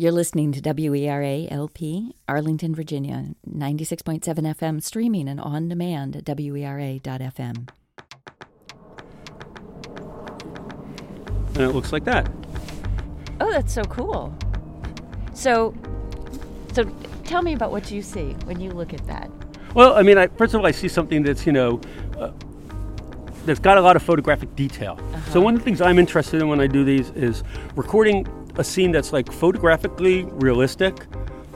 You're listening to WERA LP, Arlington, Virginia, 96.7 FM, streaming and on demand at WERA.FM. And it looks like that. Oh, that's so cool. So, so tell me about what you see when you look at that. Well, I mean, I, first of all, I see something that's, you know, uh, that's got a lot of photographic detail. Uh-huh. So one of the things I'm interested in when I do these is recording a scene that's like photographically realistic,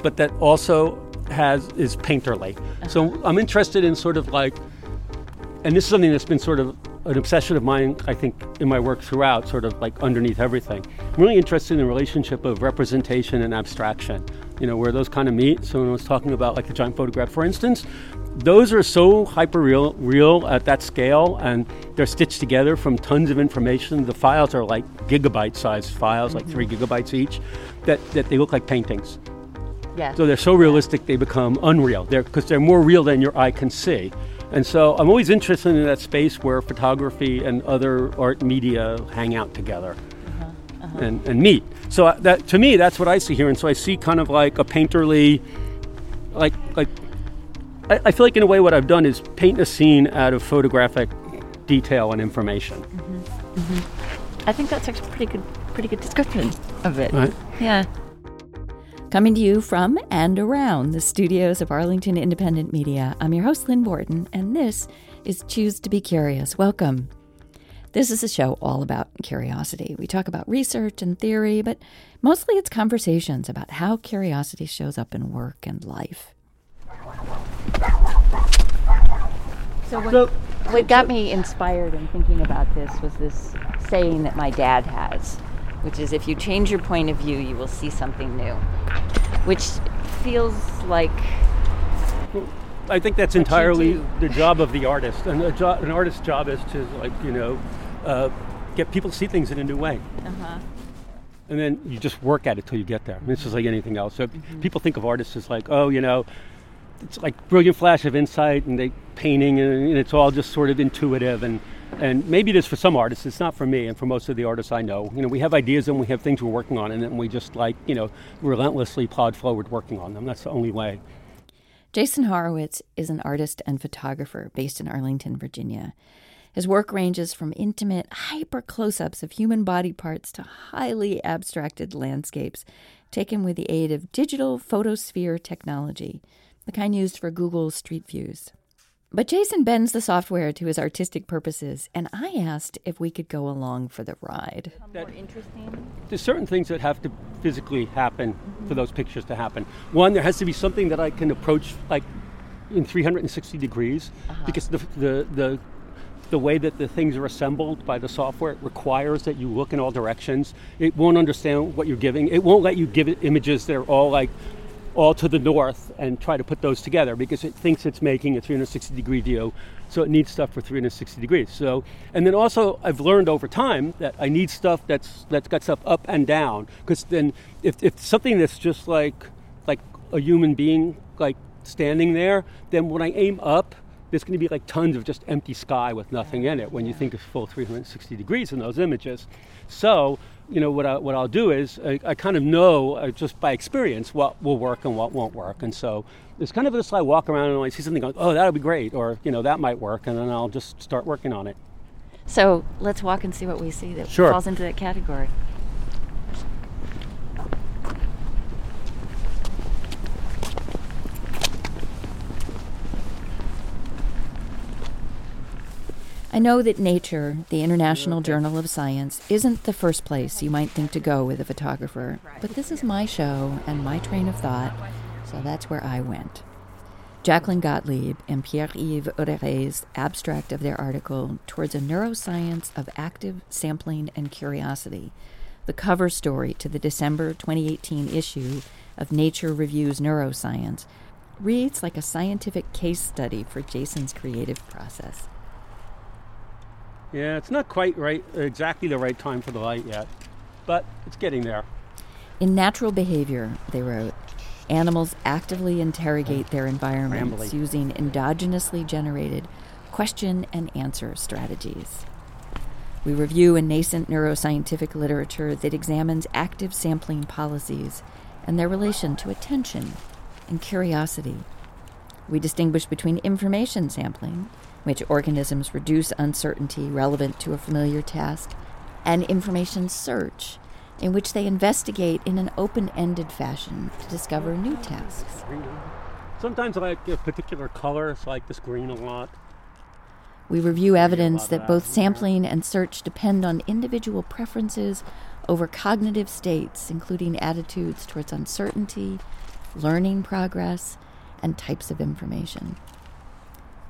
but that also has is painterly. Uh-huh. So I'm interested in sort of like, and this is something that's been sort of an obsession of mine, I think, in my work throughout, sort of like underneath everything. I'm really interested in the relationship of representation and abstraction, you know, where those kind of meet. So when I was talking about like the giant photograph, for instance, those are so hyper real, real at that scale, and they're stitched together from tons of information. The files are like gigabyte sized files, mm-hmm. like three mm-hmm. gigabytes each, that, that they look like paintings. Yes. So they're so realistic they become unreal. They're because they're more real than your eye can see. And so I'm always interested in that space where photography and other art media hang out together uh-huh, uh-huh. And, and meet. So that to me, that's what I see here. And so I see kind of like a painterly, like like I, I feel like in a way what I've done is paint a scene out of photographic detail and information. Mm-hmm. Mm-hmm. I think that's actually a pretty good, pretty good description of it. Right. Yeah. Coming to you from and around the studios of Arlington Independent Media, I'm your host, Lynn Borton, and this is Choose to Be Curious. Welcome. This is a show all about curiosity. We talk about research and theory, but mostly it's conversations about how curiosity shows up in work and life. So what, so, what got me inspired in thinking about this was this saying that my dad has which is if you change your point of view, you will see something new, which feels like. I think that's entirely the job of the artist, and jo- an artist's job is to like you know uh, get people to see things in a new way. Uh-huh. And then you just work at it till you get there. I mean, it's just like anything else. So mm-hmm. people think of artists as like, oh, you know, it's like brilliant flash of insight and they painting and, it's all just sort of intuitive and and maybe it is for some artists it's not for me and for most of the artists i know. You know we have ideas and we have things we're working on and then we just like you know relentlessly plod forward working on them. That's the only way. Jason horowitz is an artist and photographer based in arlington virginia. His work ranges from intimate hyper close-ups of human body parts to highly abstracted landscapes taken with the aid of digital photosphere technology the kind used for google street views but Jason bends the software to his artistic purposes, and I asked if we could go along for the ride. That, more interesting. There's certain things that have to physically happen mm-hmm. for those pictures to happen. One, there has to be something that I can approach like in 360 degrees, uh-huh. because the, the the the way that the things are assembled by the software requires that you look in all directions. It won't understand what you're giving. It won't let you give it images that are all like all to the north and try to put those together because it thinks it's making a 360 degree view. So it needs stuff for 360 degrees. So, and then also I've learned over time that I need stuff that's that's got stuff up and down because then if, if something that's just like like a human being like standing there, then when I aim up, there's going to be like tons of just empty sky with nothing in it when you think of full 360 degrees in those images. So, you know, what, I, what I'll do is I, I kind of know uh, just by experience what will work and what won't work. And so it's kind of this I walk around and I see something, go, oh, that'll be great, or, you know, that might work, and then I'll just start working on it. So let's walk and see what we see that sure. falls into that category. I know that Nature, the International Journal of Science, isn't the first place you might think to go with a photographer, but this is my show and my train of thought, so that's where I went. Jacqueline Gottlieb and Pierre-Yves Oudeyer's abstract of their article, Towards a Neuroscience of Active Sampling and Curiosity, the cover story to the December 2018 issue of Nature Reviews Neuroscience, reads like a scientific case study for Jason's creative process. Yeah, it's not quite right, exactly the right time for the light yet, but it's getting there. In natural behavior, they wrote, animals actively interrogate their environments Rambly. using endogenously generated question and answer strategies. We review a nascent neuroscientific literature that examines active sampling policies and their relation to attention and curiosity. We distinguish between information sampling, which organisms reduce uncertainty relevant to a familiar task, and information search, in which they investigate in an open ended fashion to discover new tasks. Sometimes I like a particular color, so I like this green a lot. We review evidence that both sampling and search depend on individual preferences over cognitive states, including attitudes towards uncertainty, learning progress, and types of information.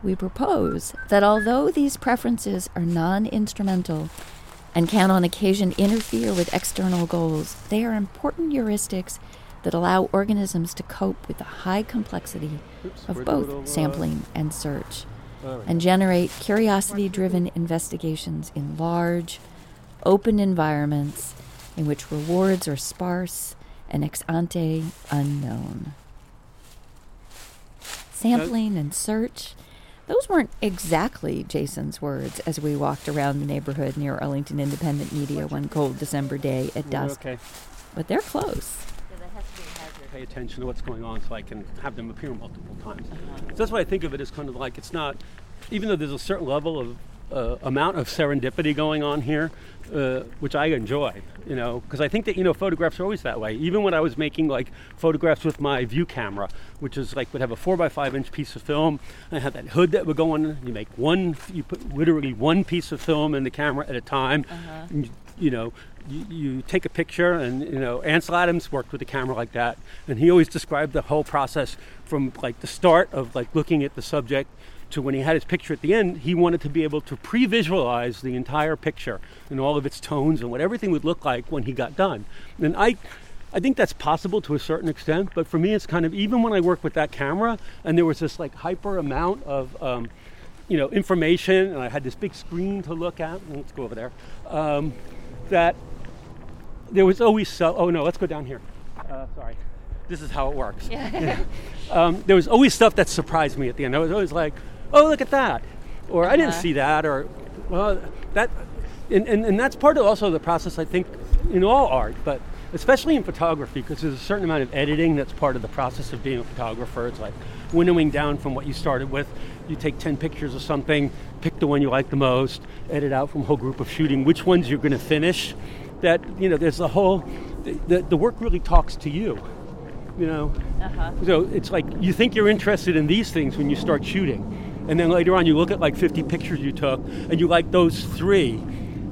We propose that although these preferences are non instrumental and can on occasion interfere with external goals, they are important heuristics that allow organisms to cope with the high complexity Oops, of both sampling and search and generate curiosity driven investigations in large, open environments in which rewards are sparse and ex ante unknown. Sampling and search, those weren't exactly Jason's words as we walked around the neighborhood near Arlington Independent Media one cold December day at dusk, Okay. but they're close. Pay attention to what's going on so I can have them appear multiple times. So that's why I think of it as kind of like it's not, even though there's a certain level of uh, amount of serendipity going on here, uh, which I enjoy, you know, because I think that, you know, photographs are always that way. Even when I was making like photographs with my view camera, which is like would have a four by five inch piece of film, and I had that hood that would go on, you make one, you put literally one piece of film in the camera at a time, and you, you know, you, you take a picture and you know ansel adams worked with a camera like that and he always described the whole process from like the start of like looking at the subject to when he had his picture at the end he wanted to be able to pre-visualize the entire picture and all of its tones and what everything would look like when he got done and i I think that's possible to a certain extent, but for me, it's kind of even when I work with that camera, and there was this like hyper amount of, um, you know, information, and I had this big screen to look at. Let's go over there. Um, that there was always so. Oh no, let's go down here. Uh, sorry, this is how it works. um, there was always stuff that surprised me at the end. I was always like, "Oh, look at that," or "I didn't Uh-huh. see that," or "Well, that," and, and, and that's part of also the process. I think in all art, but especially in photography, because there's a certain amount of editing that's part of the process of being a photographer. It's like winnowing down from what you started with. You take 10 pictures of something, pick the one you like the most, edit out from a whole group of shooting which ones you're going to finish. That, you know, there's the whole, the, the, the work really talks to you, you know. So it's like you think you're interested in these things when you start shooting. And then later on, you look at like 50 pictures you took and you like those three.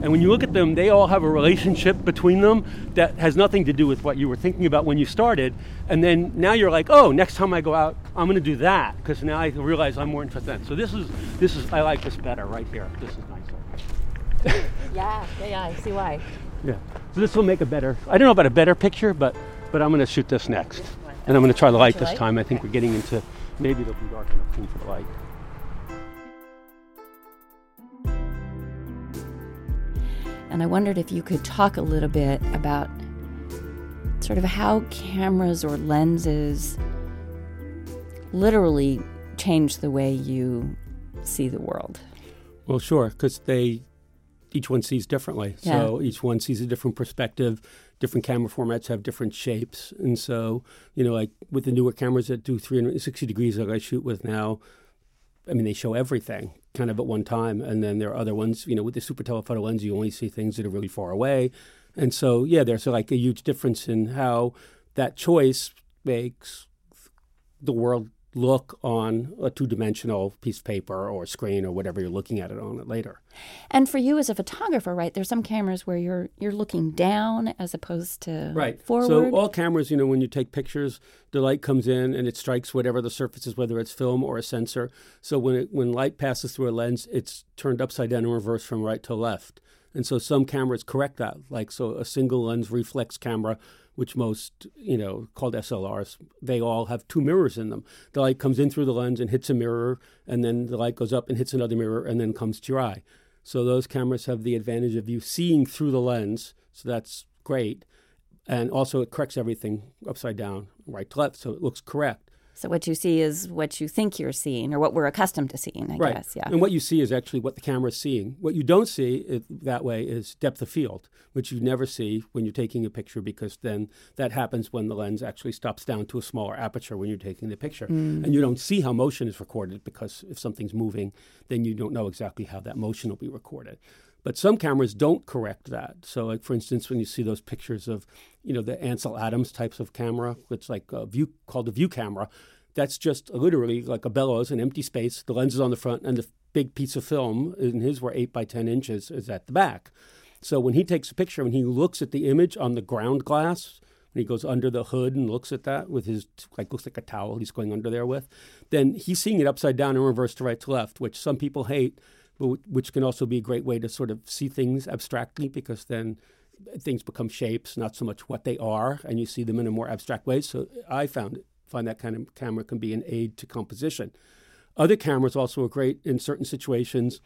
And when you look at them, they all have a relationship between them that has nothing to do with what you were thinking about when you started. And then now you're like, oh, next time I go out, I'm going to do that because now I realize I'm more interested. in that. So this is this is I like this better right here. This is nicer. Yeah, yeah, yeah, I see why. Yeah. So this will make a better. I don't know about a better picture, but but I'm going to shoot this next, and I'm going to try the light this light? time. I think we're getting into maybe it'll be dark enough for the light. And I wondered if you could talk a little bit about sort of how cameras or lenses literally change the way you see the world. Well, sure, because they each one sees differently. Yeah. So each one sees a different perspective. Different camera formats have different shapes, and so you know, like with the newer cameras that do 360 degrees, like I shoot with now, I mean, they show everything kind of at one time, and then there are other ones. You know, with the super telephoto lens, you only see things that are really far away, and so yeah, there's like a huge difference in how that choice makes the world look on a two-dimensional piece of paper or screen or whatever you're looking at it on it later. And for you as a photographer, right, there's some cameras where you're you're looking down as opposed to Right. forward. So all cameras, you know, when you take pictures, the light comes in and it strikes whatever the surface is, whether it's film or a sensor. So when it, when light passes through a lens, it's turned upside down and reversed from right to left. And so some cameras correct that. Like so, a single lens reflex camera, which most you know called SLRs, they all have two mirrors in them. The light comes in through the lens and hits a mirror, and then the light goes up and hits another mirror, and then comes to your eye. So those cameras have the advantage of you seeing through the lens. So that's great and also it corrects everything upside down, right to left, so it looks correct. So what you see is what you think you're seeing, or what we're accustomed to seeing. I right. guess. Yeah. And what you see is actually what the camera is seeing. What you don't see it, that way is depth of field, which you never see when you're taking a picture because then that happens when the lens actually stops down to a smaller aperture when you're taking the picture, mm. and you don't see how motion is recorded because if something's moving, then you don't know exactly how that motion will be recorded. But some cameras don't correct that. So, like for instance, when you see those pictures of, you know, the Ansel Adams types of camera, it's like a view called a view camera. That's just literally like a bellows, an empty space. The lens is on the front, and the big piece of film in his were eight by ten inches is at the back. So when he takes a picture and he looks at the image on the ground glass, and he goes under the hood and looks at that with his like looks like a towel he's going under there with, then he's seeing it upside down and reverse to right to left, which some people hate which can also be a great way to sort of see things abstractly because then things become shapes, not so much what they are, and you see them in a more abstract way. So I found find that kind of camera can be an aid to composition. Other cameras also are great in certain situations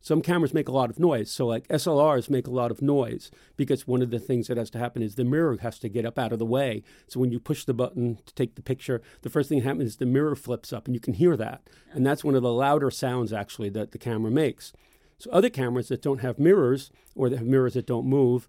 some cameras make a lot of noise. So, like SLRs make a lot of noise because one of the things that has to happen is the mirror has to get up out of the way. So, when you push the button to take the picture, the first thing that happens is the mirror flips up and you can hear that. And that's one of the louder sounds actually that the camera makes. So, other cameras that don't have mirrors or that have mirrors that don't move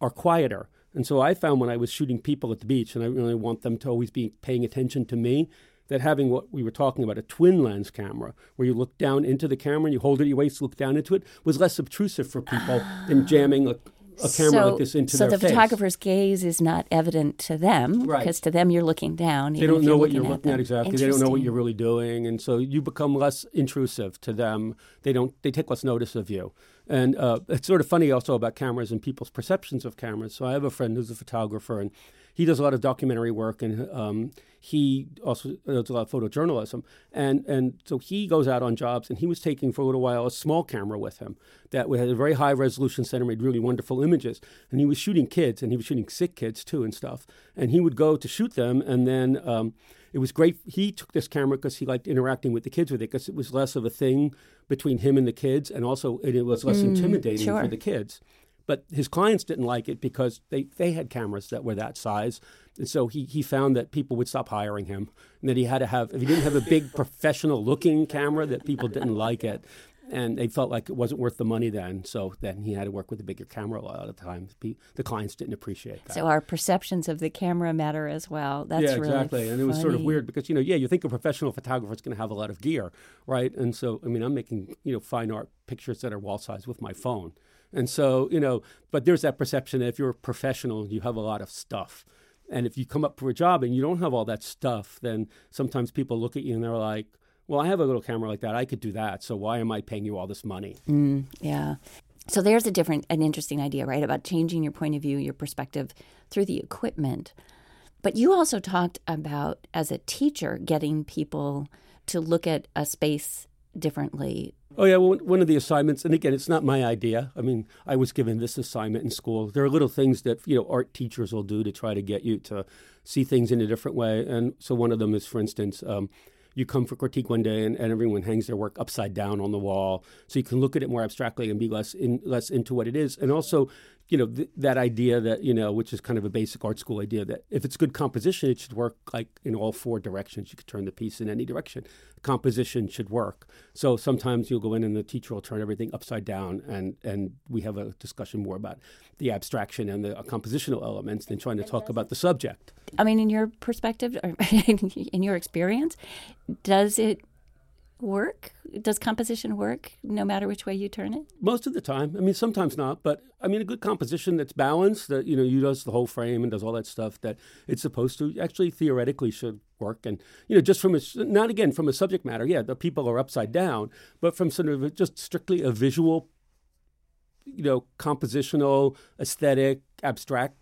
are quieter. And so I found when I was shooting people at the beach, and I really want them to always be paying attention to me, that having what we were talking about, a twin lens camera, where you look down into the camera and you hold it at your waist, look down into it, was less obtrusive for people than jamming a, a camera so, like this into so their So the face. photographer's gaze is not evident to them right. because to them you're looking down. They don't know what you're at looking at exactly. They don't know what you're really doing, and so you become less intrusive to them. They don't. They take less notice of you. And uh, it's sort of funny also about cameras and people's perceptions of cameras. So I have a friend who's a photographer, and he does a lot of documentary work, and um, he also does a lot of photojournalism. And and so he goes out on jobs, and he was taking for a little while a small camera with him that had a very high resolution sensor, made really wonderful images. And he was shooting kids, and he was shooting sick kids too, and stuff. And he would go to shoot them, and then. Um, it was great. He took this camera because he liked interacting with the kids with it because it was less of a thing between him and the kids, and also it, was less mm, intimidating sure. for the kids. But his clients didn't like it because they, they had cameras that were that size. And so he, he found that people would stop hiring him and that he had to have, if he didn't have a big professional looking camera, that people didn't like it. And they felt like it wasn't worth the money then. So then he had to work with a bigger camera a lot of the times. The clients didn't appreciate that. So our perceptions of the camera matter as well. That's yeah, really exactly. And it was sort of weird because, you know, yeah, you think a professional photographer is going to have a lot of gear, right? And so, I mean, I'm making, you know, fine art pictures that are wall size with my phone. And so, you know, but there's that perception that if you're a professional, you have a lot of stuff. And if you come up for a job and you don't have all that stuff, then sometimes people look at you and they're like, well, I have a little camera like that. I could do that. So why am I paying you all this money? Mm, yeah. So there's a different, an interesting idea, right, about changing your point of view, your perspective through the equipment. But you also talked about, as a teacher, getting people to look at a space differently Oh yeah, well, one of the assignments, and again, it's not my idea. I mean, I was given this assignment in school. There are little things that you know art teachers will do to try to get you to see things in a different way. And so one of them is, for instance, um, you come for critique one day, and, and, everyone hangs their work upside down on the wall, so you can look at it more abstractly and be less in, less into what it is. And also, you know, th- that idea that, you know, which is kind of a basic art school idea that if it's good composition, it should work like in all four directions. You could turn the piece in any direction. Composition should work. So sometimes you'll go in and the teacher will turn everything upside down and, and we have a discussion more about the abstraction and the uh, compositional elements than trying to talk about the subject. I mean, in your perspective, or in your experience, does it work? Does composition work no matter which way you turn it? Most of the time. I mean, sometimes not, but I mean, a good composition that's balanced, that, you know, you does the whole frame and does all that stuff that it's supposed to actually theoretically should work. And, you know, just from a, not again from a subject matter, yeah, the people are upside down, but from sort of just strictly a visual, you know, compositional, aesthetic, abstract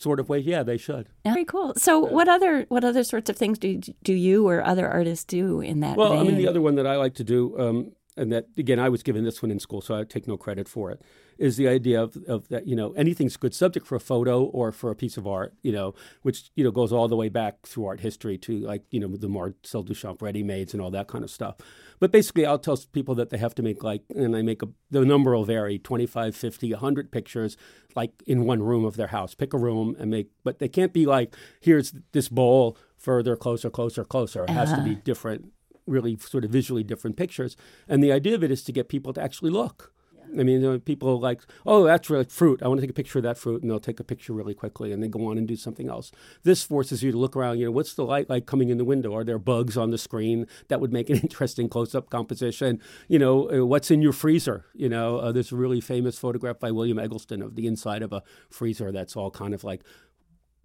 sort of way, yeah, they should. Very cool. So, yeah. what other what other sorts of things do do you or other artists do in that? Well, vein? I mean, the other one that I like to do, um, and that again, I was given this one in school, so I take no credit for it, is the idea of, of that you know anything's a good subject for a photo or for a piece of art, you know, which you know goes all the way back through art history to like you know the Marcel Duchamp ready-mades and all that kind of stuff. But basically, I'll tell people that they have to make like, and I make a, the number will vary 25, 50, 100 pictures like in one room of their house. Pick a room and make, but they can't be like, here's this bowl further, closer, closer, closer. It has to be uh-huh. different, really sort of visually different pictures. And the idea of it is to get people to actually look. I mean, people like, oh, that's really fruit. I want to take a picture of that fruit, and they'll take a picture really quickly, and they go on and do something else. This forces you to look around. You know, what's the light like coming in the window? Are there bugs on the screen that would make an interesting close-up composition? You know, uh, what's in your freezer? You know, uh, there's a really famous photograph by William Eggleston of the inside of a freezer that's all kind of like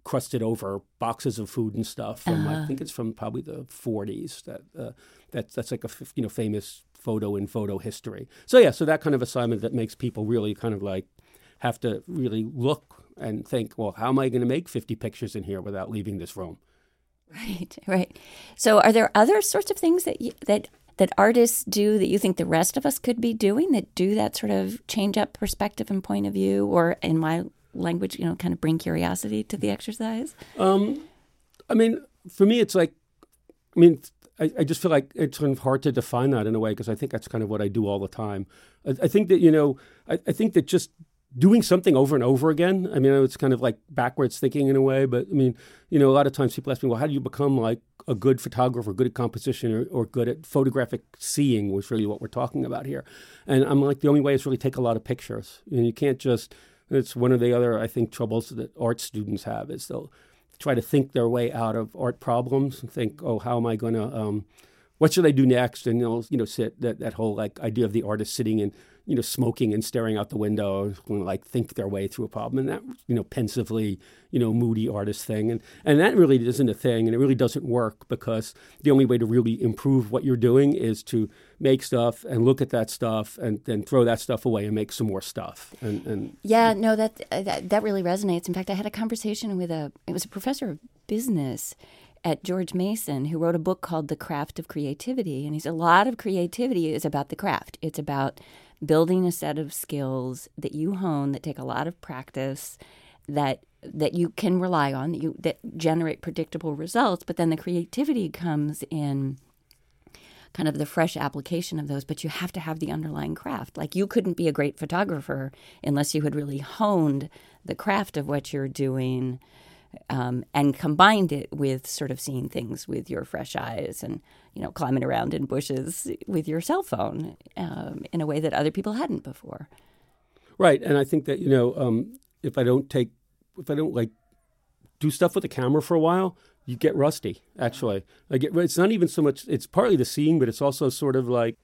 crusted over boxes of food and stuff. From, Uh-huh. I think it's from probably the 40s. That uh, that's that's like a f- you know famous photo in photo history. So yeah, so that kind of assignment that makes people really kind of like have to really look and think, well, how am I going to make 50 pictures in here without leaving this room? Right, right. So, are there other sorts of things that you, that that artists do that you think the rest of us could be doing that do that sort of change up perspective and point of view, or in my language, you know, kind of bring curiosity to the exercise? Um, I mean, for me, it's like, I mean, I, I just feel like it's kind of hard to define that in a way because I think that's kind of what I do all the time. I, I think that, you know, I, I think that just doing something over and over again, I mean, it's kind of like backwards thinking in a way, but I mean, you know, a lot of times people ask me, well, how do you become like a good photographer, good at composition, or, or good at photographic seeing, was really what we're talking about here. And I'm like, the only way is really take a lot of pictures. And you can't just, it's one of the other, I think, troubles that art students have is they'll try to think their way out of art problems and think, oh, how am I going to, um, what should I do next? And they'll, you know, sit that, that whole like idea of the artist sitting and, you know, smoking and staring out the window, and, like think their way through a problem, and that, you know, pensively, you know, moody artist thing, and and that really isn't a thing, and it really doesn't work because the only way to really improve what you're doing is to make stuff and look at that stuff and then throw that stuff away and make some more stuff, and and Yeah, no, that, that that really resonates. In fact, I had a conversation with a it was a professor of business at George Mason who wrote a book called The Craft of Creativity, and he said a lot of creativity is about the craft. It's about building a set of skills that you hone that take a lot of practice that that you can rely on that you that generate predictable results but then the creativity comes in kind of the fresh application of those, but you have to have the underlying craft. Like you couldn't be a great photographer unless you had really honed the craft of what you're doing um, and combined it with sort of seeing things with your fresh eyes and you know climbing around in bushes with your cell phone um, in a way that other people hadn't before. Right, and I think that you know, um, if I don't take, if I don't like do stuff with the camera for a while, you get rusty. Actually, I get. It's not even so much. It's partly the seeing, but it's also sort of like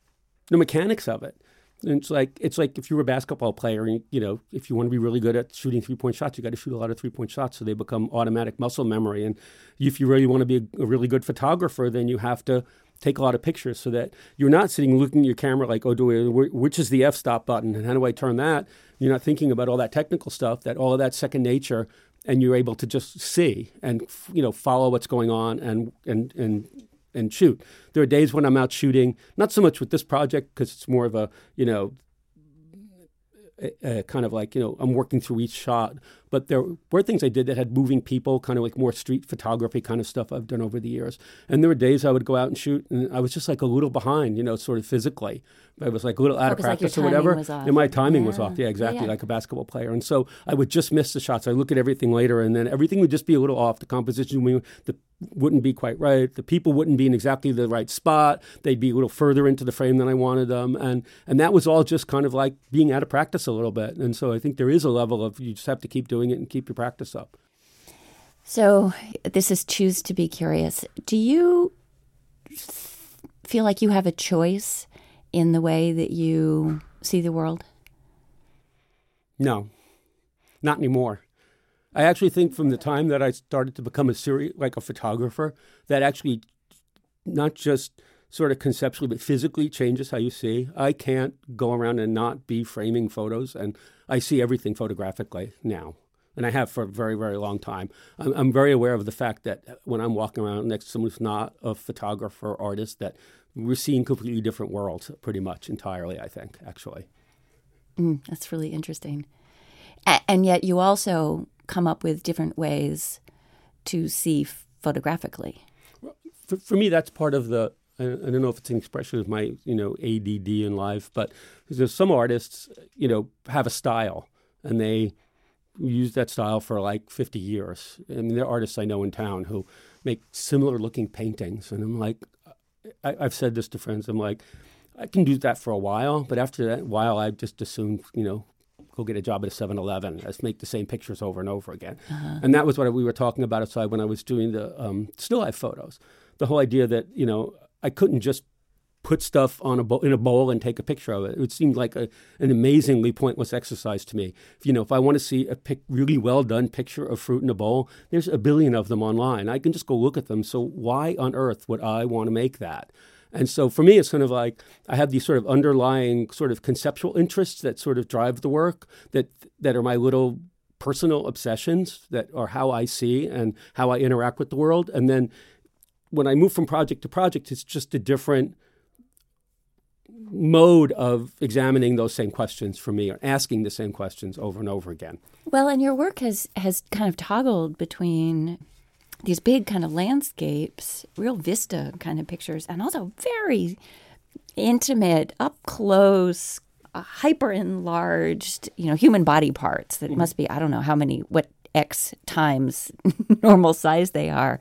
the mechanics of it. It's like it's like if you were a basketball player, and you know, if you want to be really good at shooting three point shots, you got to shoot a lot of three point shots, so they become automatic muscle memory. And if you really want to be a, a really good photographer, then you have to take a lot of pictures so that you're not sitting looking at your camera like, oh, do I, which is the f-stop button and how do I turn that? You're not thinking about all that technical stuff, that all of that second nature, and you're able to just see and you know follow what's going on and and and and shoot. There are days when I'm out shooting, not so much with this project because it's more of a you know a, a kind of like you know I'm working through each shot. But there were things I did that had moving people, kind of like more street photography kind of stuff I've done over the years. And there were days I would go out and shoot, and I was just like a little behind, you know, sort of physically. I was like a little out of 'cause, like, practice or whatever, and my timing was off. Yeah, exactly, Yeah. like a basketball player. And so I would just miss the shots. I look at everything later, and then everything would just be a little off. The composition we, the, wouldn't be quite right. The people wouldn't be in exactly the right spot. They'd be a little further into the frame than I wanted them, and and that was all just kind of like being out of practice a little bit. And so I think there is a level of you just have to keep doing it and keep your practice up. So this is choose to be curious. Do you feel like you have a choice in the way that you see the world? No, not anymore. I actually think from the time that I started to become a serious, like a photographer, that actually not just sort of conceptually but physically changes how you see. I can't go around and not be framing photos, and I see everything photographically now, and I have for a very, very long time. I'm, I'm very aware of the fact that when I'm walking around next to someone who's not a photographer or artist, that we're seeing completely different worlds, pretty much entirely. I think actually. Mm, that's really interesting. A- and yet you also come up with different ways to see photographically. for, for me, that's part of the. I, I don't know if it's an expression of my, you know, ADD in life, but there's some artists, you know, have a style, and they used that style for like 50 years. I mean, there are artists I know in town who make similar looking paintings. And I'm like, I, have said this to friends. I'm like, I can do that for a while, but after that while, I just assume, you know, go get a job at a 7-Eleven. Let's make the same pictures over and over again. Uh-huh. And that was what we were talking about outside when I was doing the um, still life photos. The whole idea that you know I couldn't just put stuff on a in a bowl and take a picture of it. It would seem like a, an amazingly pointless exercise to me. If, you know, if I want to see a pic, really well done picture of fruit in a bowl, there's a billion of them online. I can just go look at them. So why on earth would I want to make that? And so for me, it's kind of like I have these sort of underlying sort of conceptual interests that sort of drive the work that that are my little personal obsessions that are how I see and how I interact with the world. And then when I move from project to project, it's just a different mode of examining those same questions for me or asking the same questions over and over again. Well, and your work has has kind of toggled between these big kind of landscapes, real vista kind of pictures, and also very intimate, up close, uh, hyper enlarged, you know, human body parts that mm-hmm. must be, I don't know how many, what X times normal size they are.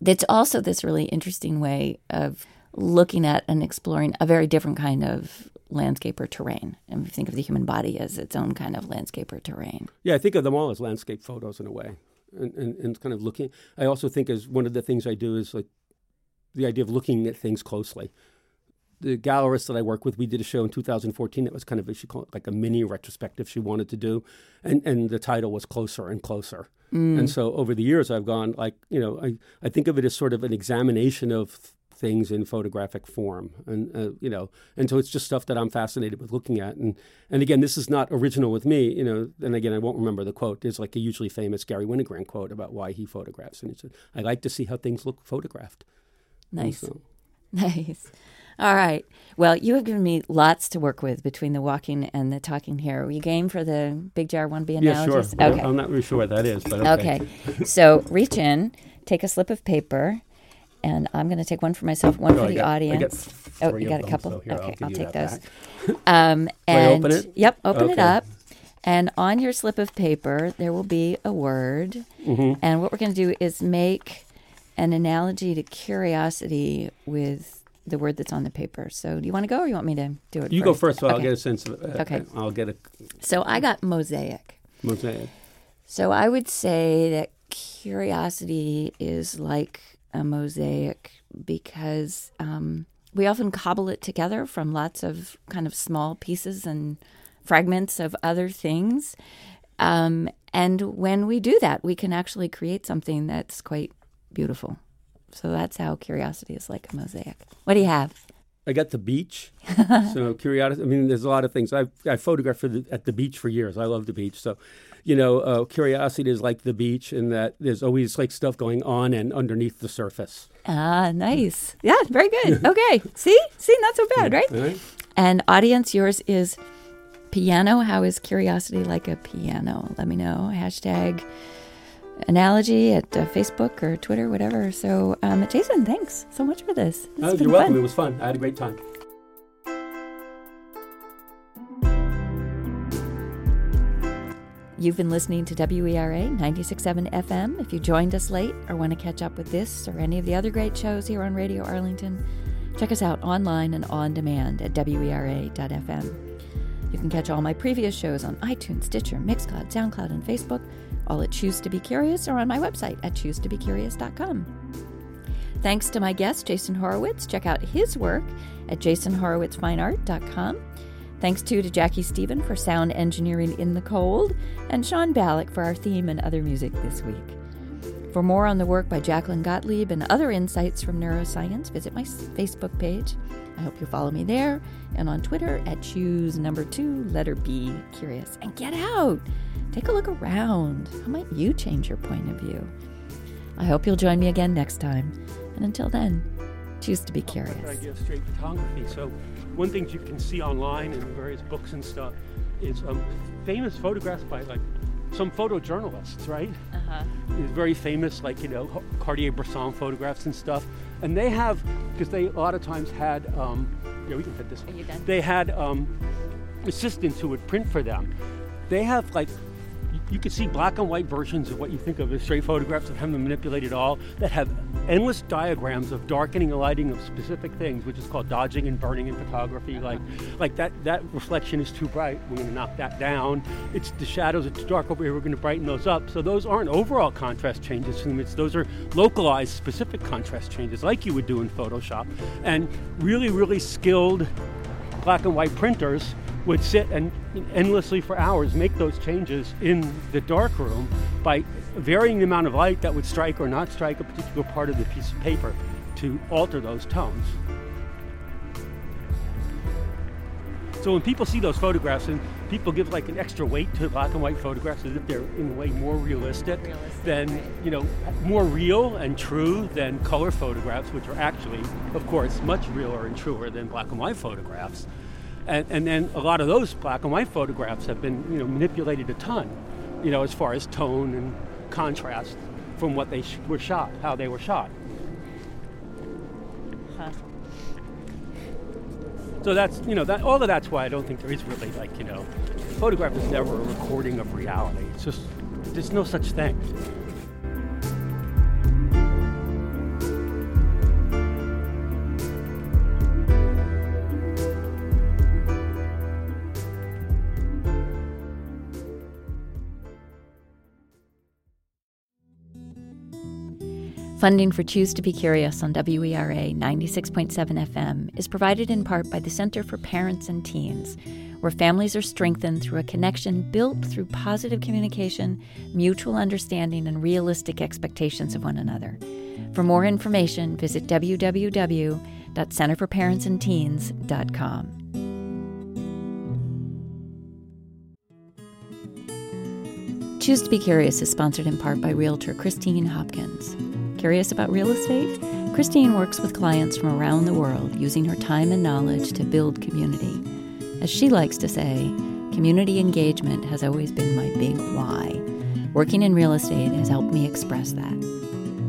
That's also this really interesting way of looking at and exploring a very different kind of landscape or terrain. And we think of the human body as its own kind of landscape or terrain. Yeah, I think of them all as landscape photos in a way and, and, and kind of looking. I also think as one of the things I do is like the idea of looking at things closely. The gallerist that I work with, we did a show in 2014 that was kind of she called it like a mini retrospective she wanted to do, and and the title was Closer and Closer. Mm. And so over the years, I've gone like you know I I think of it as sort of an examination of things in photographic form, and uh, you know, and so it's just stuff that I'm fascinated with looking at. And and again, this is not original with me, you know. And again, I won't remember the quote. There's like a hugely famous Garry Winogrand quote about why he photographs, and he said, I like to see how things look photographed. Nice, so. nice. All right. Well, you have given me lots to work with between the walking and the talking here. Are you game for the big jar one B analogies? Yeah, sure. Okay. I'm not really sure what that is, but okay. okay. so reach in, take a slip of paper, and I'm going to take one for myself, one for the got, audience. oh, you got a couple. So here, okay, I'll, I'll take those. um, and open it? yep, open okay. it up. And on your slip of paper, there will be a word. Mm-hmm. And what we're going to do is make an analogy to curiosity with the word that's on the paper. So, do you want to go, or you want me to do it? You first? go first, so okay. I'll get a sense of it. Uh, okay. I'll get a. So I got mosaic. Mosaic. So I would say that curiosity is like a mosaic because um, we often cobble it together from lots of kind of small pieces and fragments of other things. Um, and when we do that, we can actually create something that's quite beautiful. So that's how curiosity is like a mosaic. What do you have? I got the beach. so curiosity. I mean, there's a lot of things. I've I photographed at the beach for years. I love the beach. So you know, uh, curiosity is like the beach in that there's always like stuff going on and underneath the surface. Ah, nice. Yeah, very good. Okay. See? See, not so bad, right? right? And audience, yours is piano. How is curiosity like a piano? Let me know. Hashtag analogy at uh, Facebook or Twitter, whatever. So, um, Jason, thanks so much for this. Oh, you're welcome. Fun. It was fun. I had a great time. You've been listening to WERA 96.7 FM. If you joined us late or want to catch up with this or any of the other great shows here on Radio Arlington, check us out online and on demand at WERA.FM. You can catch all my previous shows on iTunes, Stitcher, Mixcloud, SoundCloud, and Facebook, all at Choose to Be Curious or on my website at choosetobecurious.com. Thanks to my guest, Jason Horowitz. Check out his work at jasonhorowitzfineart.com. Thanks too to Jackie Stephen for sound engineering in the cold, and Sean Ballack for our theme and other music this week. For more on the work by Jacqueline Gottlieb and other insights from neuroscience, visit my Facebook page. I hope you follow me there and on Twitter at choose number two, letter B, curious. And get out! Take a look around. How might you change your point of view? I hope you'll join me again next time. And until then, choose to be curious. Idea of straight photography. So one thing you can see online in various books and stuff is um, famous photographs by like some photojournalists, right? Uh-huh. Very famous, like you know, Cartier-Bresson photographs and stuff, and they have because they a lot of times had um, yeah we can fit this. Are you done? They had um, assistants who would print for them. they have like you can see black and white versions of what you think of as straight photographs that haven't manipulated all, that have endless diagrams of darkening and lighting of specific things, which is called dodging and burning in photography. Like, like that, that reflection is too bright. We're going to knock that down. It's the shadows. It's dark over here. We're going to brighten those up. So those aren't overall contrast changes. It's those are localized, specific contrast changes, like you would do in Photoshop, and really, really skilled black and white printers would sit and endlessly for hours make those changes in the dark room by varying the amount of light that would strike or not strike a particular part of the piece of paper to alter those tones. So when people see those photographs and people give like an extra weight to black and white photographs as if they're in a way more realistic, realistic than right. you know more real and true than color photographs, which are actually, of course, much realer and truer than black and white photographs. And, and then a lot of those black and white photographs have been you know, manipulated a ton, you know, as far as tone and contrast from what they sh- were shot, how they were shot. So that's you know that all of that's why I don't think there is really like you know, photograph is never a recording of reality. It's just there's no such thing. Funding for Choose to Be Curious on WERA 96.7 FM is provided in part by the Center for Parents and Teens, where families are strengthened through a connection built through positive communication, mutual understanding, and realistic expectations of one another. For more information, visit www.centerforparentsandteens.com. Choose to Be Curious is sponsored in part by Realtor Christine Hopkins. Curious about real estate? Christine works with clients from around the world using her time and knowledge to build community. As she likes to say, community engagement has always been my big why. Working in real estate has helped me express that.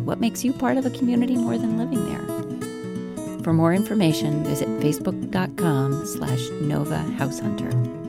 What makes you part of a community more than living there? For more information, visit facebook.com slash Nova House Hunter.